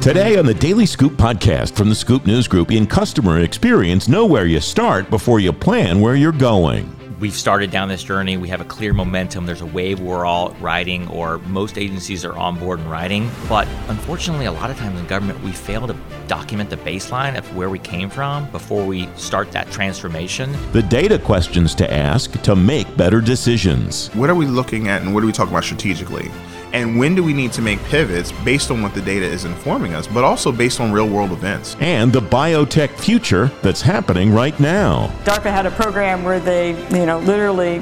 Today on the Daily Scoop podcast from the Scoop News Group, in customer experience, know where you start before you plan where you're going. We've started down this journey. We have a clear momentum. There's a wave we're all riding, or most agencies are on board and riding. But unfortunately, a lot of times in government, we fail to document the baseline of where we came from before we start that transformation. The data questions to ask to make better decisions. What are we looking at and what are we talking about strategically? And when do we need to make pivots based on what the data is informing us, but also based on real world events. And the biotech future that's happening right now. DARPA had a program where they, you know, literally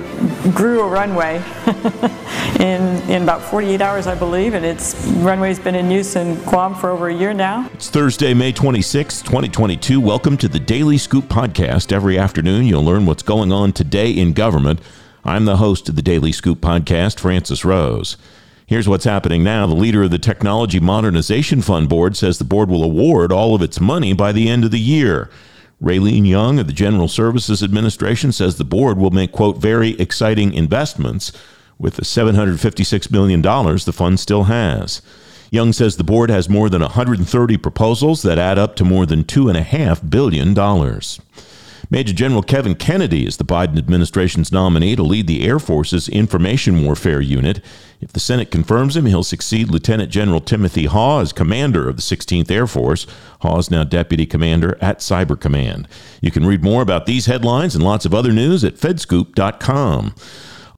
grew a runway in, in about 48 hours, I believe, and its runway's been in use in Guam for over a year now. It's Thursday, May 26, 2022. Welcome to the Daily Scoop podcast. Every afternoon, you'll learn what's going on today in government. I'm the host of the Daily Scoop podcast, Francis Rose. Here's what's happening now. The leader of the Technology Modernization Fund Board says the board will award all of its money by the end of the year. Raylene Yung of the General Services Administration says the board will make, quote, very exciting investments with the $756 million the fund still has. Yung says the board has more than 130 proposals that add up to more than $2.5 billion. Major General Kevin Kennedy is the Biden administration's nominee to lead the Air Force's Information Warfare Unit. If the Senate confirms him, he'll succeed Lieutenant General Timothy Haugh as commander of the 16th Air Force. Haugh is now deputy commander at Cyber Command. You can read more about these headlines and lots of other news at fedscoop.com.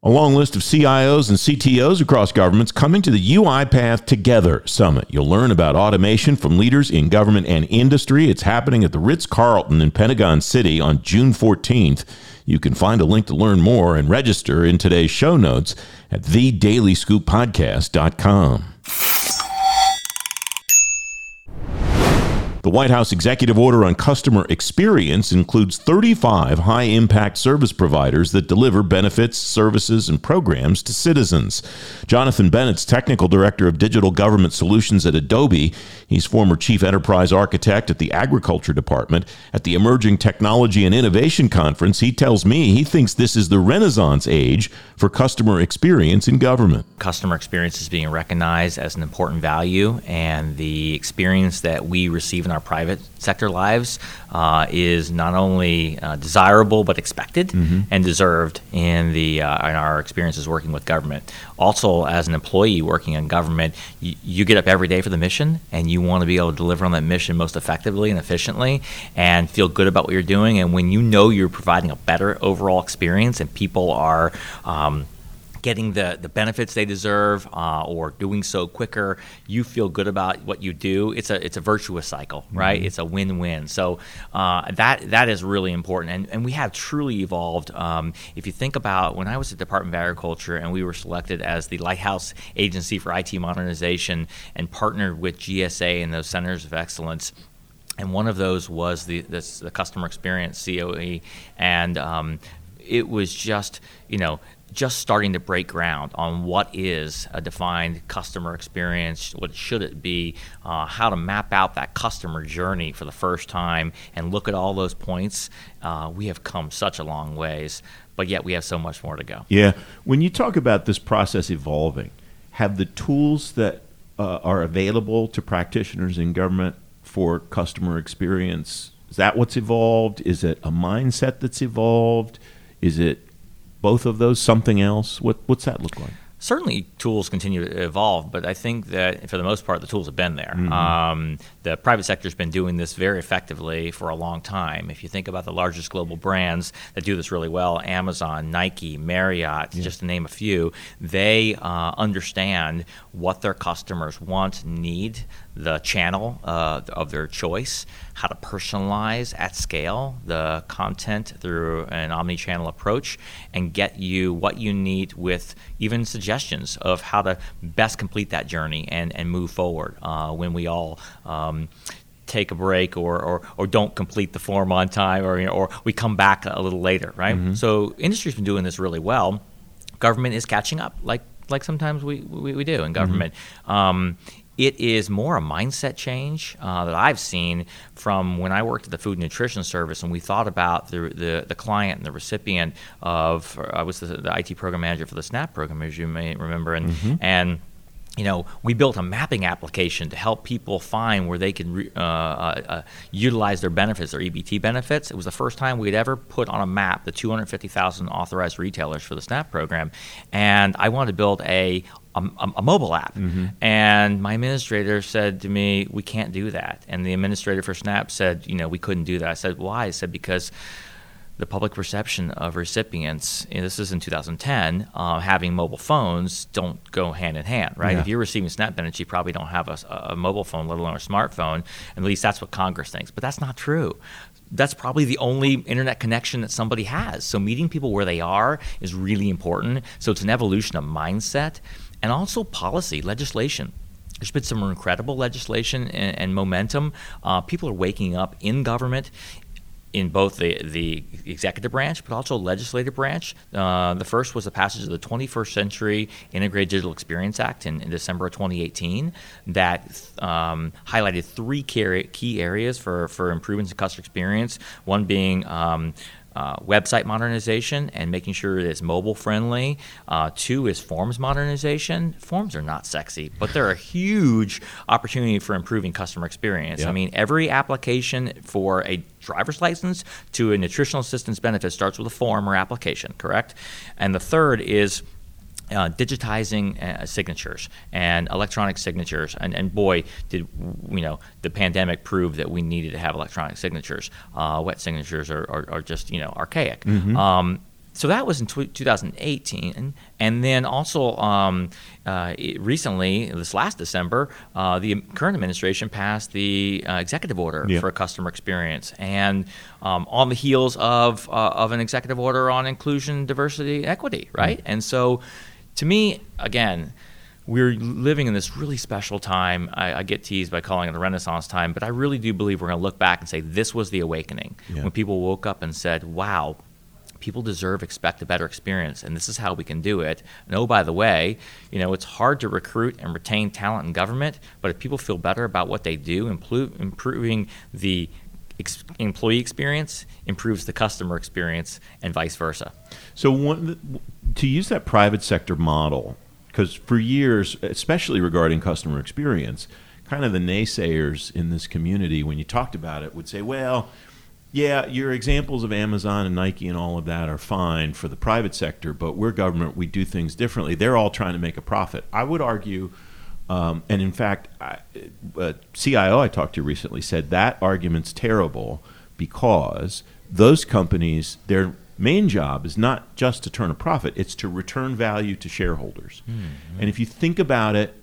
A long list of CIOs and CTOs across governments coming to the UiPath Together Summit. You'll learn about automation from leaders in government and industry. It's happening at the Ritz Carlton in Pentagon City on June 14th. You can find a link to learn more and register in today's show notes at thedailyScoopPodcast.com. The White House executive order on customer experience includes 35 high impact service providers that deliver benefits, services, and programs to citizens. Jonathan Benett's technical director of digital government solutions at Adobe. He's former chief enterprise architect at the Agriculture Department. At the Emerging Technology and Innovation Conference, he tells me he thinks this is the renaissance age for customer experience in government. Customer experience is being recognized as an important value, and the experience that we receive in our private sector lives uh, is not only uh, desirable but expected mm-hmm. and deserved in the uh, in our experiences working with government. Also, as an employee working in government, you, you get up every day for the mission, and you want to be able to deliver on that mission most effectively and efficiently, and feel good about what you're doing. And when you know you're providing a better overall experience, and people are um, getting the, the benefits they deserve uh, or doing so quicker you feel good about what you do it's a it's a virtuous cycle right? Mm-hmm. it's a win-win. So uh, that that is really important. And, and we have truly evolved um, if you think about when I was at Department of Agriculture and we were selected as the lighthouse agency for IT modernization and partnered with GSA and those centers of excellence and one of those was the this, the customer experience COE, and um, it was just you know just starting to break ground on what is a defined customer experience, what should it be, uh, how to map out that customer journey for the first time, and look at all those points. Uh, we have come such a long ways, but yet we have so much more to go. Yeah, when you talk about this process evolving, have the tools that uh, are available to practitioners in government for customer experience is that what's evolved? Is it a mindset that's evolved? Is it both of those something else? What what's that look like? certainly tools continue to evolve, but I think that for the most part, the tools have been there. Mm-hmm. Um, the private sector has been doing this very effectively for a long time. If you think about the largest global brands that do this really well Amazon, Nike, Marriott, yeah. just to name a few they uh, understand what their customers want, need, the channel uh, of their choice, how to personalize at scale the content through an omni-channel approach, and get you what you need with even suggestions of how to best complete that journey and, and move forward uh, when we all um, take a break or, or, or don't complete the form on time or, you know, or we come back a little later, right? Mm-hmm. So industry's been doing this really well. Government is catching up, like like sometimes we, we, we do in government. Mm-hmm. Um, it is more a mindset change uh, that I've seen from when I worked at the Food and Nutrition Service and we thought about the, the, the client and the recipient of, I was the, the, IT program manager for the SNAP program, as you may remember, and, mm-hmm. and you know, we built a mapping application to help people find where they can re, uh, uh, uh, utilize their benefits, their EBT benefits. It was the first time we'd ever put on a map the 250,000 authorized retailers for the SNAP program, and I wanted to build a a, a mobile app. Mm-hmm. And my administrator said to me, "We can't do that." And the administrator for SNAP said, "You know, we couldn't do that." I said, "Why?" I said, "Because." The public perception of recipients, this is in 2010, uh, having mobile phones don't go hand in hand, right? Yeah. If you're receiving SNAP benefits, you probably don't have a, a, mobile phone, let alone a smartphone. At least that's what Congress thinks. But that's not true. That's probably the only internet connection that somebody has. So meeting people where they are is really important. So it's an evolution of mindset and also policy, legislation. There's been some incredible legislation and, and momentum. Uh, people are waking up in government in both the, the executive branch but also legislative branch. Uh, the first was the passage of the 21st Century Integrated Digital Experience Act in, in December of 2018 that um, highlighted three key areas for, for improvements in customer experience. One being um, uh, website modernization and making sure it's mobile friendly. Uh, two is forms modernization. Forms are not sexy, but they're a huge opportunity for improving customer experience. Yep. I mean, every application for a driver's license to a nutritional assistance benefit starts with a form or application, correct? And the third is uh, digitizing uh, signatures and electronic signatures, and, and boy, did you know the pandemic prove that we needed to have electronic signatures. Uh, wet signatures are, are, are, just you know archaic. Mm-hmm. Um, so that was in 2018, and, and then also um, uh, recently, this last December, uh, the current administration passed the uh, executive order yeah. for customer experience, and um, on the heels of of an executive order on inclusion, diversity, equity, right? Mm-hmm. And so to me, again, we're living in this really special time. I, I, get teased by calling it the Renaissance time, but I really do believe we're going to look back and say this was the awakening yeah. when people woke up and said, "Wow." People deserve, expect a better experience, and this is how we can do it. And oh, by the way, you know it's hard to recruit and retain talent in government, but if people feel better about what they do, improving the ex- employee experience improves the customer experience, and vice versa. So, one, to use that private sector model, because for years, especially regarding customer experience, kind of the naysayers in this community, when you talked about it, would say, well, yeah, your examples of Amazon and Nike and all of that are fine for the private sector, but we're government, we do things differently. They're all trying to make a profit. I would argue, um, and in fact, I, a CIO I talked to recently said that argument's terrible because those companies, they're main job is not just to turn a profit, it's to return value to shareholders. Mm-hmm. And if you think about it,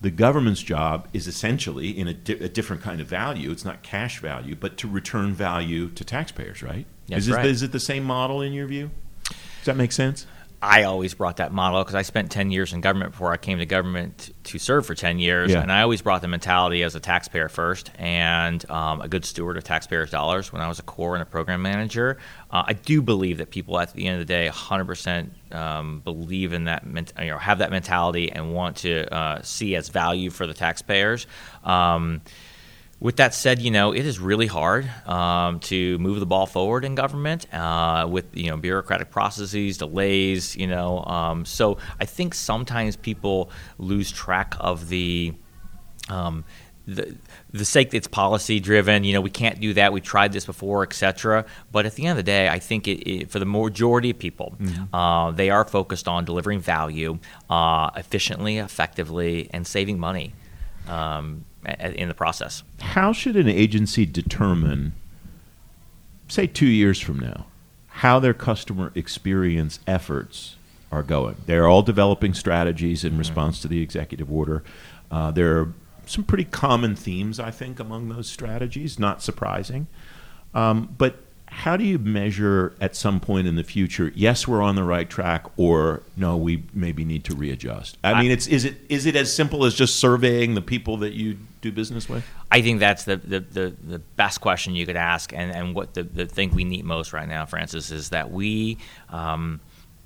the government's job is essentially in a, di- a, different kind of value. It's not cash value, but to return value to taxpayers, right? That's is, it, right. is it the same model in your view? Does that make sense? I always brought that model because I spent 10 years in government before I came to government to serve for 10 years. Yeah. And I always brought the mentality as a taxpayer first and um, a good steward of taxpayers' dollars when I was a core and a program manager. Uh, I do believe that people at the end of the day 100% um, believe in that, you know, have that mentality and want to uh, see as value for the taxpayers. Um, with that said, you know it is really hard um, to move the ball forward in government uh, with you know bureaucratic processes, delays. You know, um, so I think sometimes people lose track of the. Um, the, the sake that it's policy driven, you know, we can't do that. We tried this before, etc. But at the end of the day, I think it, it, for the majority of people, mm-hmm. uh, they are focused on delivering value uh, efficiently, effectively, and saving money. Um, in the process. How should an agency determine, say, two years from now, how their customer experience efforts are going? They're all developing strategies in mm-hmm. response to the executive order. Uh, there are some pretty common themes, I think, among those strategies, not surprising. Um, but how do you measure at some point in the future yes we're on the right track or no we maybe need to readjust i, I mean it's is it is it as simple as just surveying the people that you do business with i think that's the the, the, the best question you could ask and, and what the, the thing we need most right now francis is that we um,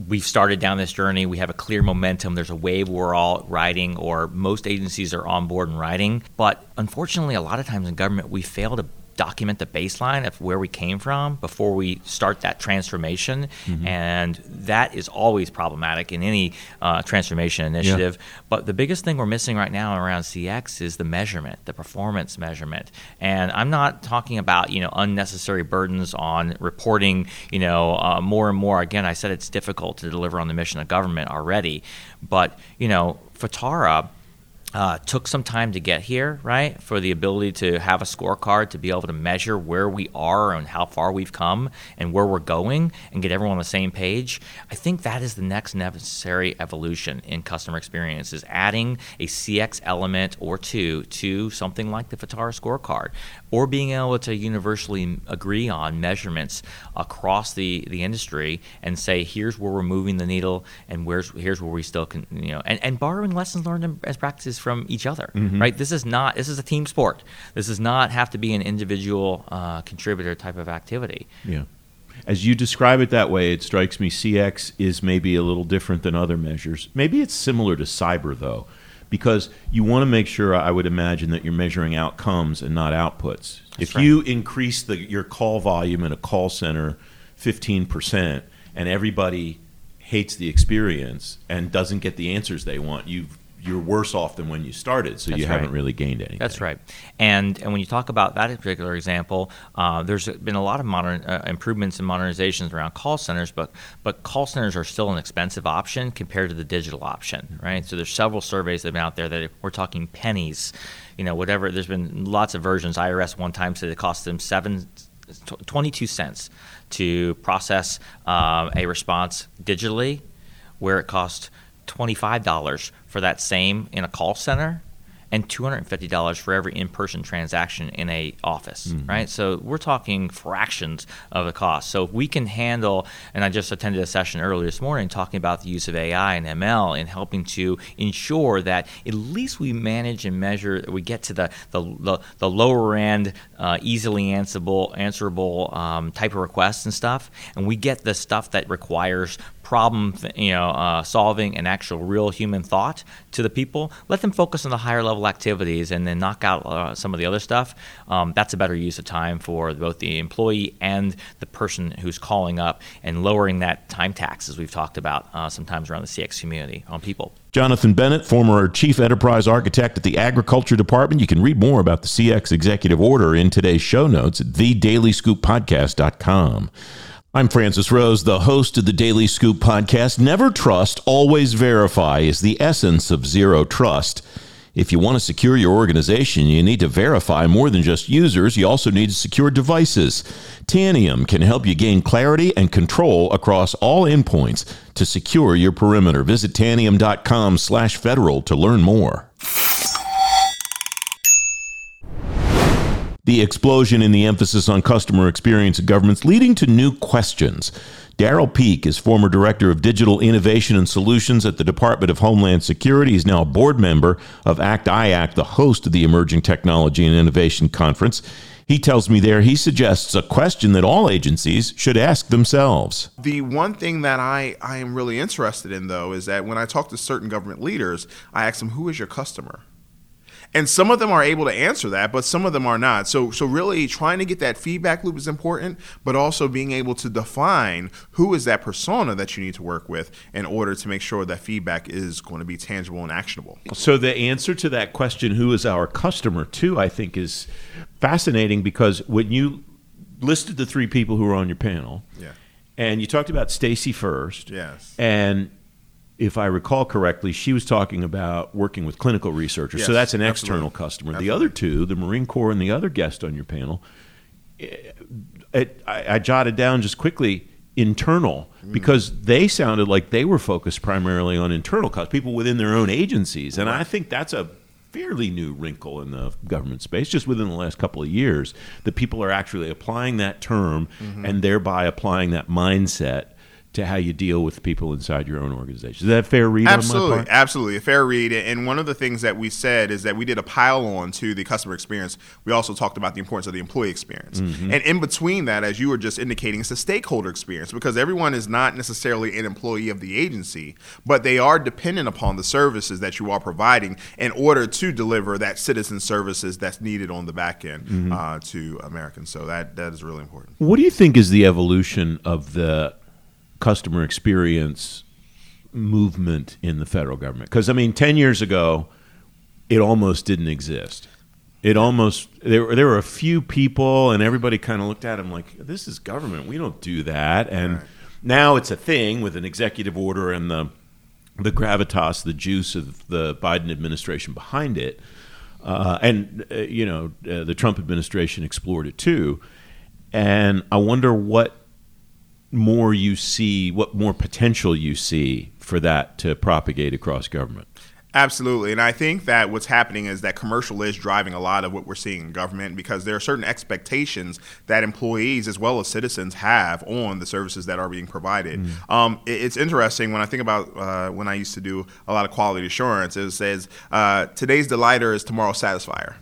we've started down this journey. We have a clear momentum. There's a wave we're all riding, or most agencies are on board and riding. But unfortunately, a lot of times in government, we fail to document the baseline of where we came from before we start that transformation. Mm-hmm. And that is always problematic in any uh, transformation initiative. Yeah. But the biggest thing we're missing right now around CX is the measurement, the performance measurement. And I'm not talking about you know unnecessary burdens on reporting. You know uh, more and more. Again, I said it's difficult to deliver on the mission of government already, but you know FITARA uh, took some time to get here, right? For the ability to have a scorecard to be able to measure where we are and how far we've come and where we're going and get everyone on the same page. I think that is the next necessary evolution in customer experience is adding a CX element or two to something like the FITARA scorecard or being able to universally agree on measurements across the, the industry and say, here's where we're moving the needle and where's here's where we still can, you know, and, and borrowing lessons learned as practices from each other, mm-hmm. right? This is not this is a team sport. This does not have to be an individual uh, contributor type of activity. Yeah. As you describe it that way, it strikes me CX is maybe a little different than other measures. Maybe it's similar to cyber though, because you want to make sure I would imagine that you're measuring outcomes and not outputs. That's if right. you increase the, your call volume in a call center 15% and everybody hates the experience and doesn't get the answers they want, you've you're worse off than when you started, so That's you right. haven't really gained anything. That's right. And and when you talk about that particular example, uh, there's been a lot of modern uh, improvements and modernizations around call centers, but but call centers are still an expensive option compared to the digital option, right? So there's several surveys that have been out there that we're talking pennies, you know, whatever. There's been lots of versions. IRS one time said it cost them seven. 22 cents to process uh, a response digitally, where it cost $25 for that same in a call center and $250 for every in-person transaction in a office mm-hmm. right so we're talking fractions of the cost so if we can handle and i just attended a session earlier this morning talking about the use of ai and ml in helping to ensure that at least we manage and measure we get to the the, the, the lower end uh, easily answerable answerable um, type of requests and stuff and we get the stuff that requires problem you know uh, solving and actual real human thought to the people let them focus on the higher level activities and then knock out uh, some of the other stuff um, that's a better use of time for both the employee and the person who's calling up and lowering that time tax as we've talked about uh, sometimes around the cx community on people Jonathan Benett, former Chief Enterprise Architect at the Agriculture Department. You can read more about the CX Executive Order in today's show notes at thedailyscooppodcast.com. I'm Francis Rose, the host of the Daily Scoop podcast. Never trust, always verify is the essence of zero trust. If you want to secure your organization, you need to verify more than just users. You also need to secure devices. Tanium can help you gain clarity and control across all endpoints to secure your perimeter. Visit tanium.com/federal to learn more. The explosion in the emphasis on customer experience in governments leading to new questions. Darryl Peek is former director of digital innovation and solutions at the Department of Homeland Security. He's now a board member of ACT IAC, the host of the Emerging Technology and Innovation Conference. He tells me there he suggests a question that all agencies should ask themselves. The one thing that I, I am really interested in, though, is that when I talk to certain government leaders, I ask them, Who is your customer? And some of them are able to answer that but some of them are not. So so really trying to get that feedback loop is important but also being able to define who is that persona that you need to work with in order to make sure that feedback is going to be tangible and actionable. So the answer to that question who is our customer too i think is fascinating because when you listed the three people who were on your panel yeah. and you talked about Stacy first yes. and if I recall correctly, she was talking about working with clinical researchers. Yes, so that's an external absolutely. customer. Absolutely. The other two, the Marine Corps and the other guest on your panel, it, it, I, I, jotted down just quickly internal mm. because they sounded like they were focused primarily on internal costs, people within their own agencies. And I think that's a fairly new wrinkle in the government space, just within the last couple of years, that people are actually applying that term mm-hmm. and thereby applying that mindset to how you deal with people inside your own organization. Is that a fair read absolutely, on my part? Absolutely, a fair read. And one of the things that we said is that we did a pile on to the customer experience. We also talked about the importance of the employee experience. Mm-hmm. And in between that, as you were just indicating, it's a stakeholder experience because everyone is not necessarily an employee of the agency, but they are dependent upon the services that you are providing in order to deliver that citizen services that's needed on the back end mm-hmm. uh, to Americans. So that, that is really important. What do you think is the evolution of the customer experience movement in the federal government. Because I mean, ten years ago, it almost didn't exist. It almost there there were a few people, and everybody kind of looked at him like, "This is government. We don't do that." And right. now it's a thing with an executive order and the the gravitas, the juice of the Biden administration behind it. Uh, and uh, you know uh, the Trump administration explored it too, and I wonder what more you see, what more potential you see for that to propagate across government? Absolutely. And I think that what's happening is that commercial is driving a lot of what we're seeing in government because there are certain expectations that employees as well as citizens have on the services that are being provided. Mm. Um, it, it's interesting when I think about uh, when I used to do a lot of quality assurance, it says uh, today's delighter is tomorrow's satisfier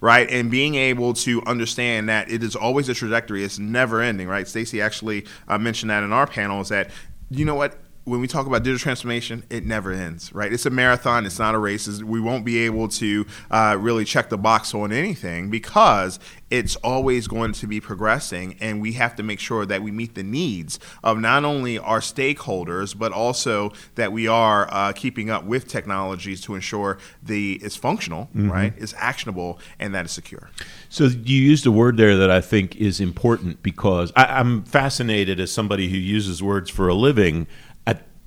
right? And being able to understand that it is always a trajectory, it's never ending, right? Stacy actually uh, mentioned that in our panel is that, you know what? When we talk about digital transformation, it never ends, right? It's a marathon. It's not a race. We won't be able to uh, really check the box on anything because it's always going to be progressing, and we have to make sure that we meet the needs of not only our stakeholders but also that we are uh, keeping up with technologies to ensure the it's functional, mm-hmm. right? It's actionable and that is secure. So you used a word there that I think is important because I, I'm fascinated as somebody who uses words for a living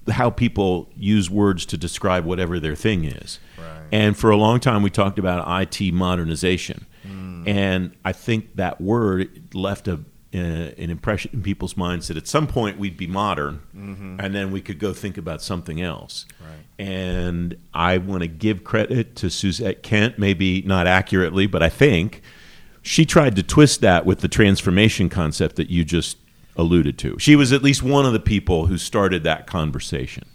how people use words to describe whatever their thing is. Right. And for a long time, we talked about IT modernization. Mm. And I think that word left a, uh, an impression in people's minds that at some point we'd be modern mm-hmm. and then we could go think about something else. Right. And I want to give credit to Suzette Kent, maybe not accurately, but I think she tried to twist that with the transformation concept that you just alluded to. She was at least one of the people who started that conversation.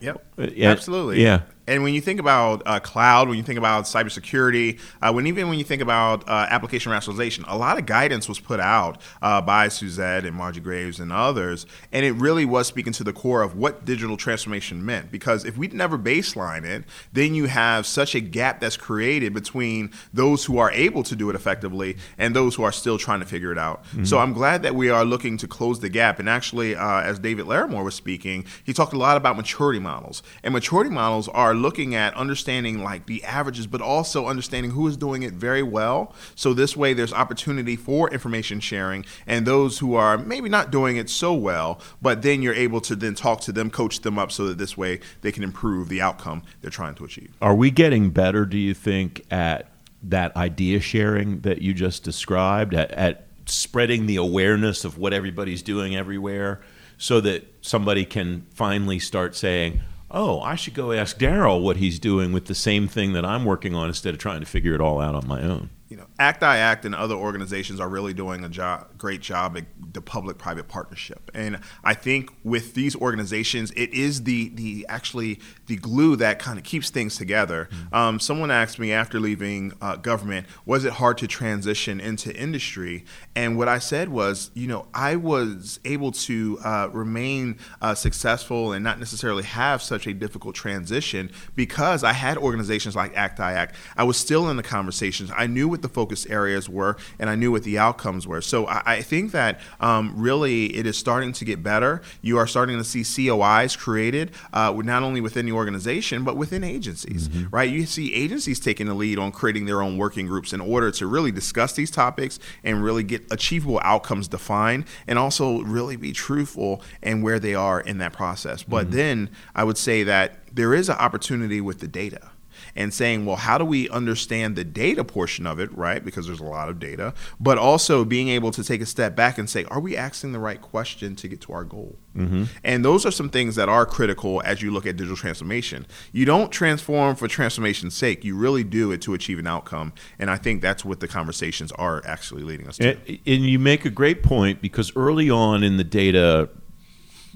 Yep, absolutely. Yeah, and when you think about uh, cloud, when you think about cybersecurity, uh, when even when you think about uh, application rationalization, a lot of guidance was put out uh, by Suzette and Margie Graves and others, and it really was speaking to the core of what digital transformation meant. Because if we never baseline it, then you have such a gap that's created between those who are able to do it effectively and those who are still trying to figure it out. Mm-hmm. So I'm glad that we are looking to close the gap. And actually, uh, as David Larrimore was speaking, he talked a lot about maturity models, and maturity models are looking at understanding like the averages, but also understanding who is doing it very well. So this way, there's opportunity for information sharing, and those who are maybe not doing it so well, but then you're able to then talk to them, coach them up, so that this way they can improve the outcome they're trying to achieve. Are we getting better? Do you think at that idea sharing that you just described at, at spreading the awareness of what everybody's doing everywhere so that somebody can finally start saying oh, I should go ask Darryl what he's doing with the same thing that I'm working on instead of trying to figure it all out on my own. You know, ACT-IAC and other organizations are really doing a job, great job at the public-private partnership. And I think with these organizations, it is the the actually the glue that kind of keeps things together. Mm-hmm. Um, someone asked me after leaving uh, government, was it hard to transition into industry? And what I said was, you know, I was able to uh, remain uh, successful and not necessarily have such a difficult transition because I had organizations like ACT-IAC. I was still in the conversations. I knew what the focus areas were, and I knew what the outcomes were. So I, I think that um, really it is starting to get better. You are starting to see COIs created, uh, not only within the organization but within agencies. Mm-hmm. Right? You see agencies taking the lead on creating their own working groups in order to really discuss these topics and really get achievable outcomes defined, and also really be truthful in where they are in that process. But mm-hmm. then I would say that there is an opportunity with the data and saying, well, how do we understand the data portion of it, right? Because there's a lot of data, but also being able to take a step back and say, are we asking the right question to get to our goal? Mm-hmm. And those are some things that are critical as you look at digital transformation. You don't transform for transformation's sake, you really do it to achieve an outcome. And I think that's what the conversations are actually leading us to. And, and you make a great point because early on in the data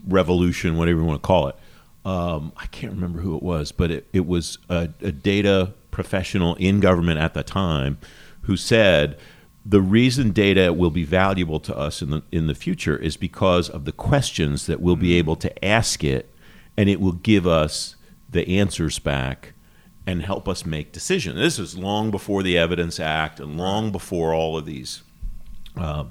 revolution, whatever you want to call it. Um, I can't remember who it was, but it, it was a, a data professional in government at the time who said the reason data will be valuable to us in the in the future is because of the questions that we'll be able to ask it, and it will give us the answers back and help us make decisions. This is long before the Evidence Act and long before all of these uh,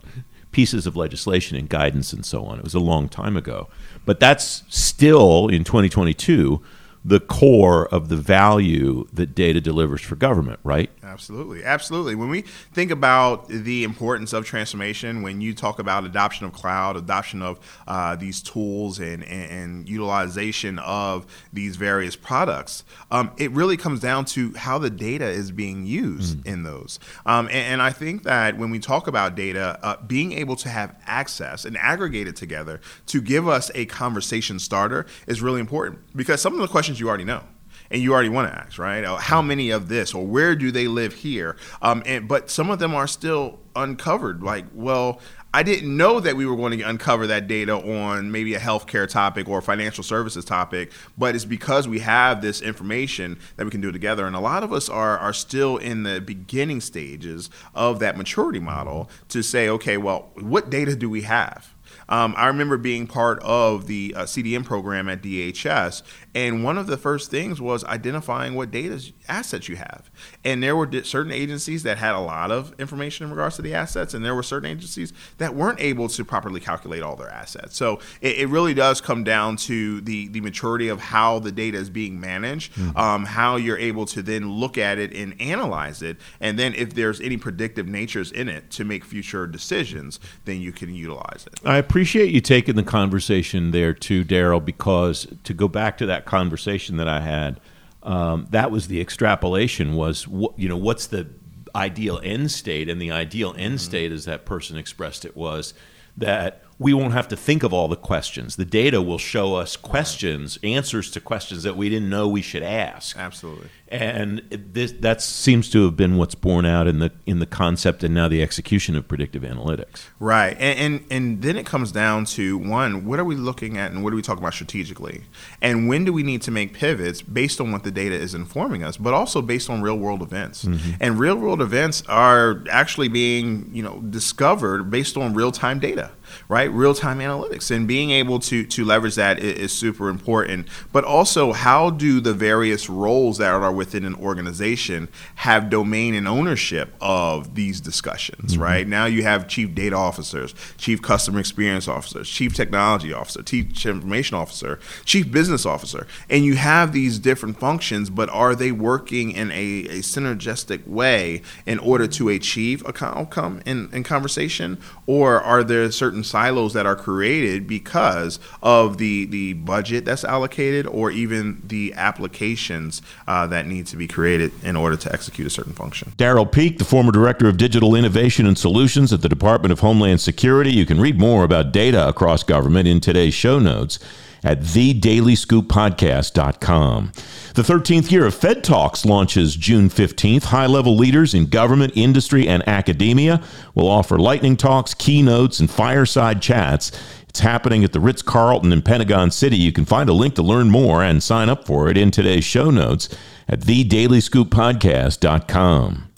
pieces of legislation and guidance and so on. It was a long time ago, but that's still in 2022 the core of the value that data delivers for government, right? Absolutely, absolutely. When we think about the importance of transformation, when you talk about adoption of cloud, adoption of uh, these tools, and, and, and, utilization of these various products, um, it really comes down to how the data is being used mm. in those. Um, and, and, I think that when we talk about data, uh, being able to have access and aggregate it together to give us a conversation starter is really important because some of the questions you already know and you already want to ask, right? Uh, how many of this, or where do they live here? Um, and but some of them are still uncovered. Like, well, I didn't know that we were going to uncover that data on maybe a healthcare topic or a financial services topic, but it's because we have this information that we can do together. And a lot of us are, are still in the beginning stages of that maturity model to say, okay, well, what data do we have? Um, I remember being part of the uh, CDM program at DHS, and one of the first things was identifying what data assets you have. And there were certain agencies that had a lot of information in regards to the assets, and there were certain agencies that weren't able to properly calculate all their assets. So it, it really does come down to the the maturity of how the data is being managed, mm-hmm. um, how you're able to then look at it and analyze it, and then if there's any predictive natures in it to make future decisions, then you can utilize it. I appreciate appreciate you taking the conversation there too, Darryl, because to go back to that conversation that I had, um, that was the extrapolation was you know what's the ideal end state, and the ideal end mm-hmm. state, as that person expressed it, was that we won't have to think of all the questions. The data will show us questions, answers to questions that we didn't know we should ask. Absolutely. And this that seems to have been what's borne out in the in the concept and now the execution of predictive analytics. Right. And and, and then it comes down to one, what are we looking at and what are we talking about strategically? And when do we need to make pivots based on what the data is informing us, but also based on real world events. Mm-hmm. And real world events are actually being, you know, discovered based on real time data right? Real time analytics and being able to to leverage that is, is, super important. But also, how do the various roles that are within an organization have domain and ownership of these discussions, mm-hmm. right? Now you have chief data officers, chief customer experience officers, chief technology officer, chief information officer, chief business officer, and you have these different functions. But are they working in a, a synergistic way in order to achieve a outcome in, in conversation, or are there certain silos that are created because of the the budget that's allocated or even the applications uh, that need to be created in order to execute a certain function. Darryl Peek the former director of digital innovation and solutions at the Department of Homeland Security. You can read more about data across government in today's show notes at thedailyscooppodcast.com. The 13th year of Fed Talks launches June 15th. High level leaders in government, industry, and academia will offer lightning talks, keynotes, and fireside chats. It's happening at the Ritz Carlton in Pentagon City. You can find a link to learn more and sign up for it in today's show notes at thedailyscooppodcast.com.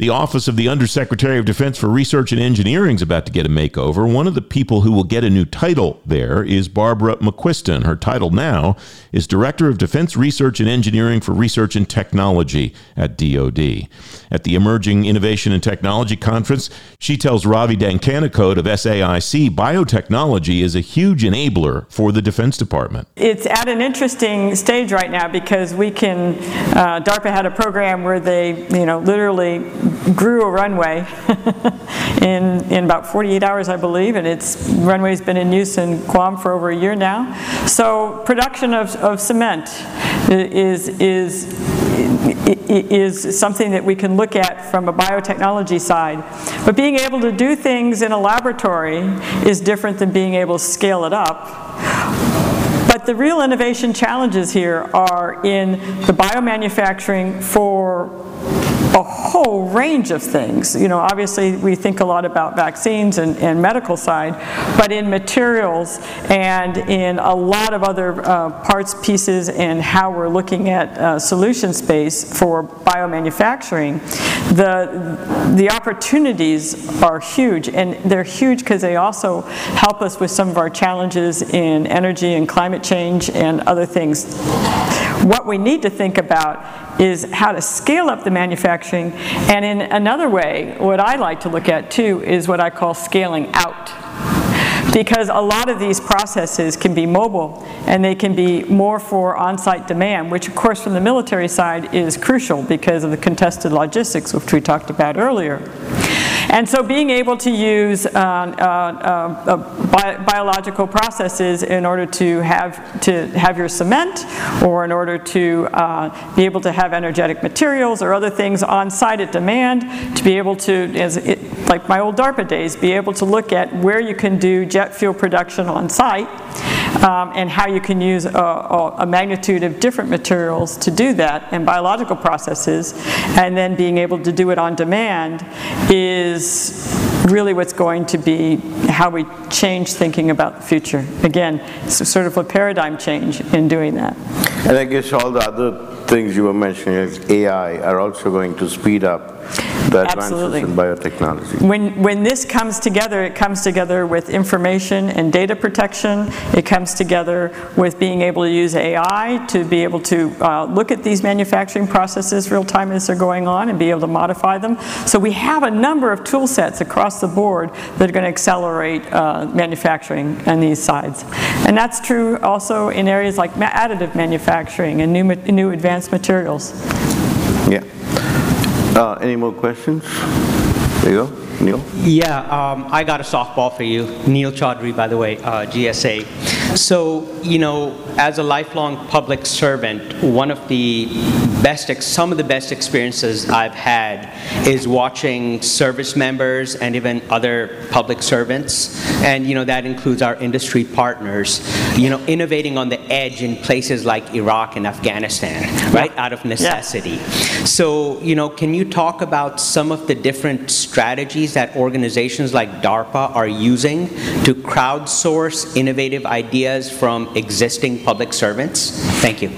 The Office of the Undersecretary of Defense for Research and Engineering is about to get a makeover. One of the people who will get a new title there is Barbara McQuiston. Her title now is Director of Defense Research and Engineering for Research and Technology at DoD. At the Emerging Innovation and Technology Conference, she tells Ravi Dankanekot of SAIC biotechnology is a huge enabler for the Defense Department. It's at an interesting stage right now because we can, uh, DARPA had a program where they, you know, literally grew a runway in, in about 48 hours, I believe, and its runway's been in use in Guam for over a year now. So production of, of cement is, is, is something that we can look at from a biotechnology side. But being able to do things in a laboratory is different than being able to scale it up. But the real innovation challenges here are in the biomanufacturing for a whole range of things. You know, obviously we think a lot about vaccines and, and medical side, but in materials and in a lot of other uh, parts, pieces, and how we're looking at uh, solution space for biomanufacturing, the, the opportunities are huge. And they're huge because they also help us with some of our challenges in energy and climate change and other things. What we need to think about is how to scale up the manufacturing. And in another way, what I like to look at too is what I call scaling out because a lot of these processes can be mobile and they can be more for on-site demand, which of course from the military side is crucial because of the contested logistics, which we talked about earlier. And so being able to use uh, uh, uh, bi biological processes in order to have, to have your cement or in order to uh, be able to have energetic materials or other things on site at demand, to be able to, as it, like my old DARPA days, be able to look at where you can do jet fuel production on site um, and how you can use a, a, magnitude of different materials to do that and biological processes, and then being able to do it on demand is really what's going to be how we change thinking about the future. Again, it's sort of a paradigm change in doing that. And I guess all the other things you were mentioning, like AI, are also going to speed up the advances Absolutely. in biotechnology. When, when this comes together, it comes together with information and data protection. It comes together with being able to use AI to be able to uh, look at these manufacturing processes real time as they're going on and be able to modify them. So we have a number of tool sets across the board that are going to accelerate uh, manufacturing on these sides. And that's true also in areas like additive manufacturing and new, new advanced materials. Yeah. Uh, any more questions? There you go. Neil? Yeah, um, I got a softball for you. Neil Chaudhary, by the way, uh, GSA. So, you know, as a lifelong public servant, one of the best, some of the best experiences I've had is watching service members and even other public servants, and you know that includes our industry partners, you know, innovating on the edge in places like Iraq and Afghanistan, right, out of necessity. Yeah. So, you know, can you talk about some of the different strategies that organizations like DARPA are using to crowdsource innovative ideas from existing public servants? Thank you.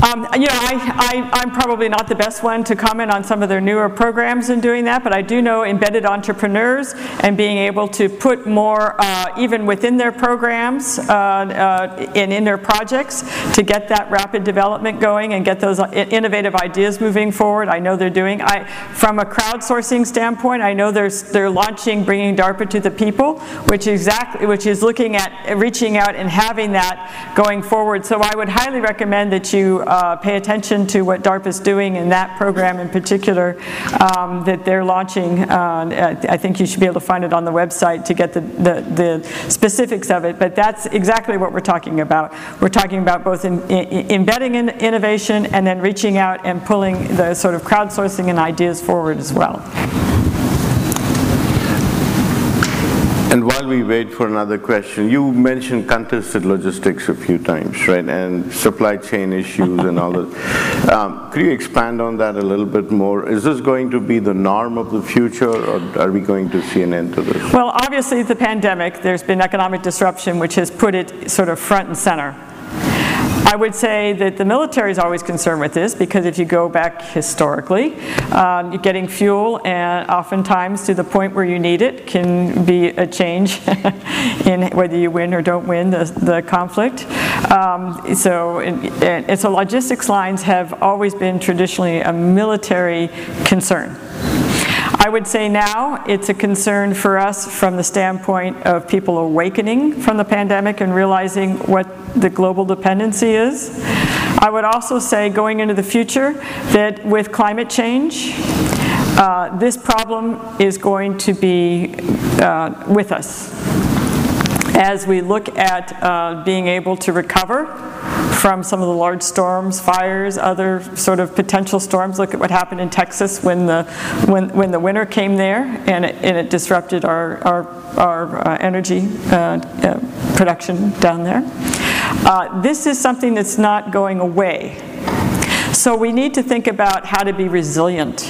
Um, you know, I, I, am probably not the best one to comment on some of their newer programs in doing that, but I do know embedded entrepreneurs and being able to put more, uh, even within their programs uh, uh, and in their projects, to get that rapid development going and get those innovative ideas moving forward. I know they're doing. I, from a crowdsourcing standpoint, I know they're, they're launching Bringing DARPA to the People, which exactly, which is looking at reaching out and having that going forward. So I would highly recommend that you uh, pay attention to what DARPA is doing in that program in particular um, that they're launching. Uh, I think you should be able to find it on the website to get the, the, the, specifics of it, but that's exactly what we're talking about. We're talking about both in, in, embedding in innovation and then reaching out and pulling the sort of crowdsourcing and ideas forward as well. And while we wait for another question, you mentioned contested logistics a few times, right? And supply chain issues and all that. Um, could you expand on that a little bit more? Is this going to be the norm of the future, or are we going to see an end to this? Well, obviously, the pandemic, there's been economic disruption, which has put it sort of front and center. I would say that the military is always concerned with this because if you go back historically, um, getting fuel and oftentimes to the point where you need it can be a change in whether you win or don't win the, the conflict. Um, so, and so logistics lines have always been traditionally a military concern. I would say now it's a concern for us from the standpoint of people awakening from the pandemic and realizing what the global dependency is. I would also say going into the future that with climate change, uh, this problem is going to be uh, with us as we look at uh, being able to recover from some of the large storms, fires, other sort of potential storms. Look at what happened in Texas when the, when, when the winter came there and it, and it disrupted our, our, our uh, energy uh, uh, production down there. Uh, this is something that's not going away. So we need to think about how to be resilient.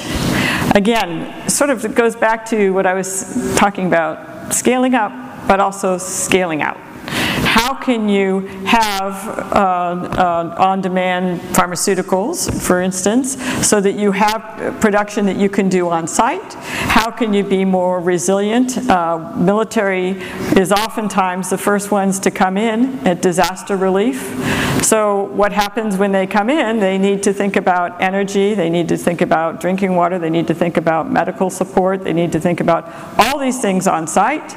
Again, sort of goes back to what I was talking about scaling up, but also scaling out how can you have uh, uh, on demand pharmaceuticals, for instance, so that you have production that you can do on site? How can you be more resilient? Uh, military is oftentimes the first ones to come in at disaster relief. So, what happens when they come in? They need to think about energy, they need to think about drinking water, they need to think about medical support, they need to think about all these things on site,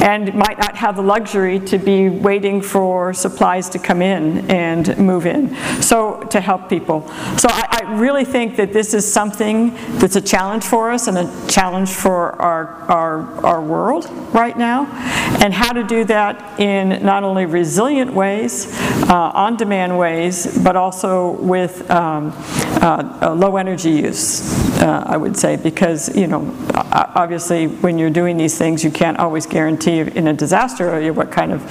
and might not have the luxury to be waiting for supplies to come in and move in. So, to help people. So, I, I really think that this is something that's a challenge for us and a challenge for our, our, our world right now. And how to do that in not only resilient ways, uh, on demand ways, but also with um, uh, low energy use, uh, I would say, because, you know, obviously when you're doing these things, you can't always guarantee in a disaster what kind of,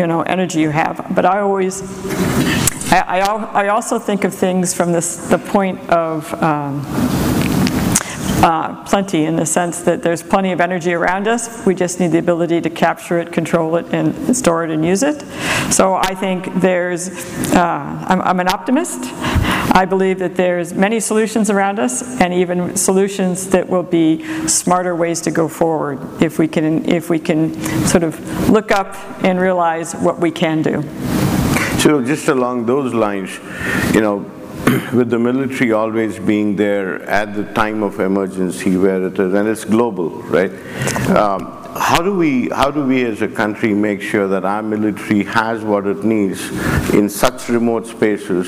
you know, energy you have. But I always, I, I, I also think of things from this, the point of, um, uh, plenty in the sense that there's plenty of energy around us. We just need the ability to capture it, control it, and store it and use it. So I think there's, uh, I'm, I'm an optimist. I believe that there's many solutions around us, and even solutions that will be smarter ways to go forward if we can, if we can sort of look up and realize what we can do. So just along those lines, you know, with the military always being there at the time of emergency where it is, and it's global, right? Um, how do we how do we as a country make sure that our military has what it needs in such remote spaces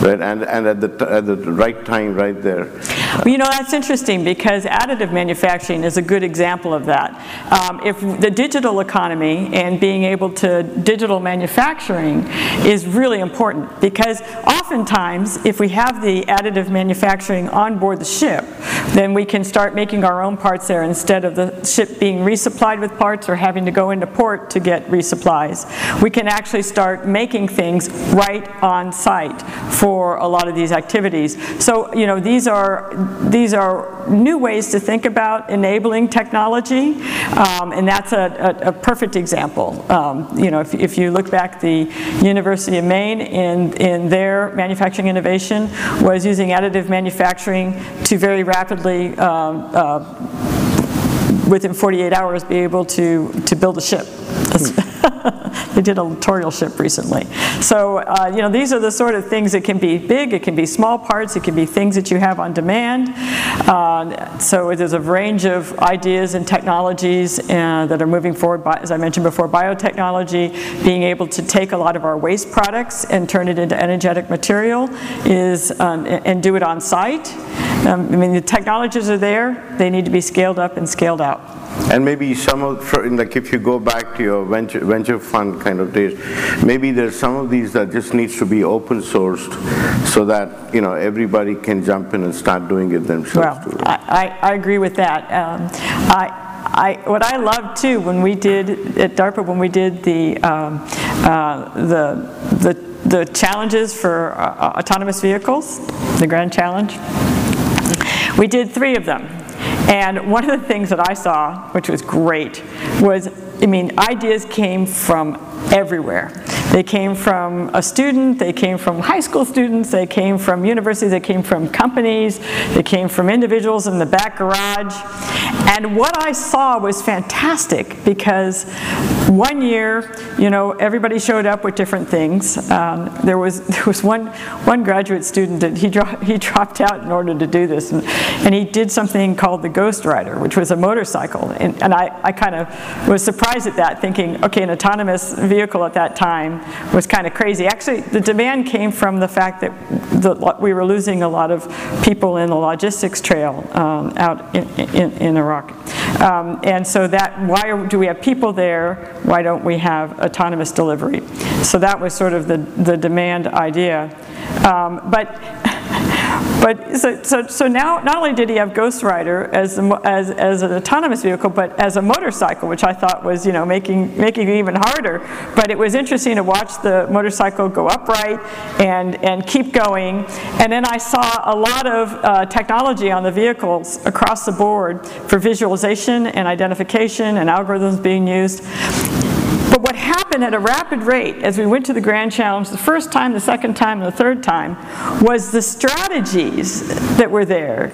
right and and at the at the right time right there? Well, you know that's interesting because additive manufacturing is a good example of that. Um, if the digital economy and being able to digital manufacturing is really important because oftentimes if we have the additive manufacturing on board the ship then we can start making our own parts there instead of the ship being resupplied supplied with parts or having to go into port to get resupplies. We can actually start making things right on site for a lot of these activities. So, you know, these are, these are new ways to think about enabling technology, um, and that's a, a, a perfect example. Um, you know, if, if you look back, the University of Maine in, in their manufacturing innovation was using additive manufacturing to very rapidly um, uh, within 48 hours be able to, to build a ship. they did a littoral ship recently. So, uh, you know, these are the sort of things that can be big, it can be small parts, it can be things that you have on demand. Uh, so, there's a range of ideas and technologies uh, that are moving forward, by, as I mentioned before, biotechnology, being able to take a lot of our waste products and turn it into energetic material is, um, and do it on site. Um, I mean, the technologies are there, they need to be scaled up and scaled out. And maybe some of, like if you go back to your venture, venture fund kind of days, maybe there's some of these that just needs to be open sourced so that, you know, everybody can jump in and start doing it themselves well, too. I, I, agree with that. Um, I, I, what I loved too when we did at DARPA when we did the um, uh, the the the challenges for uh, autonomous vehicles, the Grand Challenge. We did three of them. And one of the things that I saw, which was great, was I mean, ideas came from everywhere. They came from a student, they came from high school students, they came from universities, they came from companies, they came from individuals in the back garage. And what I saw was fantastic because one year, you know, everybody showed up with different things. Um, there was there was one one graduate student that he dro- he dropped out in order to do this, and, and he did something called the Ghost Rider, which was a motorcycle. And, and I, I kind of was surprised at that, thinking, okay, an autonomous vehicle at that time was kind of crazy. Actually, the demand came from the fact that the, we were losing a lot of people in the logistics trail um, out in, in, in Iraq. Um, and so that, why do we have people there? Why don't we have autonomous delivery? So that was sort of the, the demand idea. Um, but But so, so, so now, not only did he have Ghost Rider as, as, as an autonomous vehicle, but as a motorcycle, which I thought was, you know, making, making it even harder. But it was interesting to watch the motorcycle go upright and, and keep going. And then I saw a lot of uh, technology on the vehicles across the board for visualization and identification and algorithms being used. But what happened at a rapid rate as we went to the Grand Challenge the first time, the second time, and the third time was the strategies that were there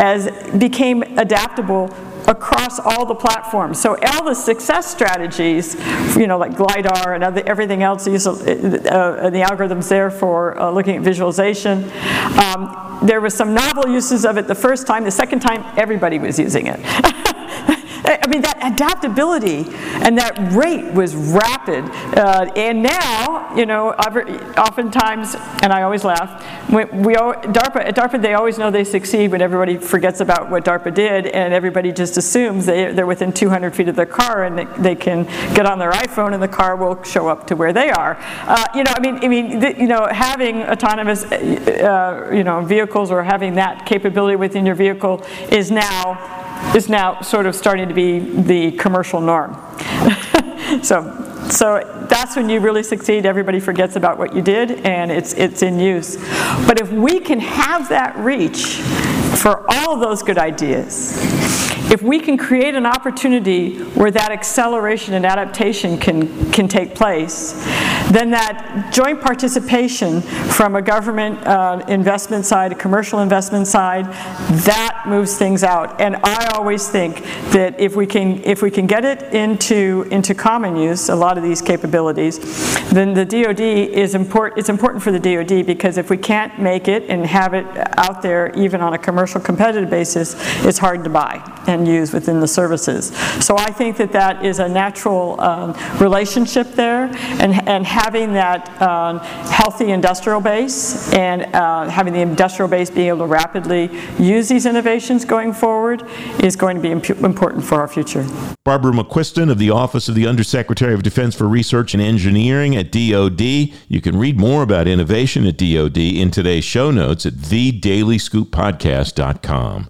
as became adaptable across all the platforms. So all the success strategies, you know, like LIDAR and other, everything else, uh, uh, the algorithms there for uh, looking at visualization. Um, there was some novel uses of it the first time. The second time, everybody was using it. I mean, that adaptability and that rate was rapid. Uh, and now, you know, oftentimes, and I always laugh, we, DARPA, at DARPA, they always know they succeed when everybody forgets about what DARPA did and everybody just assumes they, they're within 200 feet of their car and they, they can get on their iPhone and the car will show up to where they are. Uh, you know, I mean, I mean, the, you know, having autonomous, uh, you know, vehicles or having that capability within your vehicle is now is now sort of starting to be the commercial norm. so, so that's when you really succeed. Everybody forgets about what you did, and it's it's in use. But if we can have that reach for all those good ideas, if we can create an opportunity where that acceleration and adaptation can, can take place, then that joint participation from a government uh, investment side, a commercial investment side, that moves things out. And I always think that if we can, if we can get it into, into common use, a lot of these capabilities, then the DoD is important. It's important for the DoD because if we can't make it and have it out there, even on a commercial competitive basis, it's hard to buy. And and use within the services. So I think that that is a natural um, relationship there, and, and having that um, healthy industrial base and uh, having the industrial base being able to rapidly use these innovations going forward is going to be imp- important for our future. Barbara McQuiston of the Office of the Undersecretary of Defense for Research and Engineering at DoD. You can read more about innovation at DoD in today's show notes at thedailyscooppodcast.com.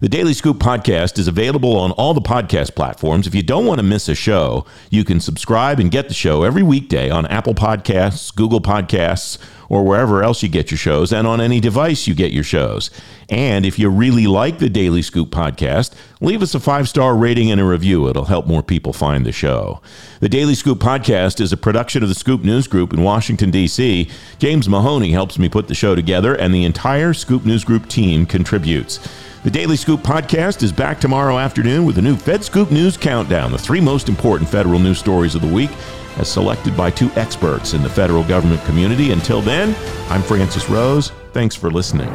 The Daily Scoop podcast is available on all the podcast platforms. If you don't want to miss a show, you can subscribe and get the show every weekday on Apple Podcasts, Google Podcasts, or wherever else you get your shows, and on any device you get your shows. And if you really like the Daily Scoop podcast, leave us a five star rating and a review. It'll help more people find the show. The Daily Scoop podcast is a production of the Scoop News Group in Washington, D.C. James Mahoney helps me put the show together, and the entire Scoop News Group team contributes. The Daily Scoop podcast is back tomorrow afternoon with a new FedScoop News Countdown, the three most important federal news stories of the week, as selected by two experts in the federal government community. Until then, I'm Francis Rose. Thanks for listening.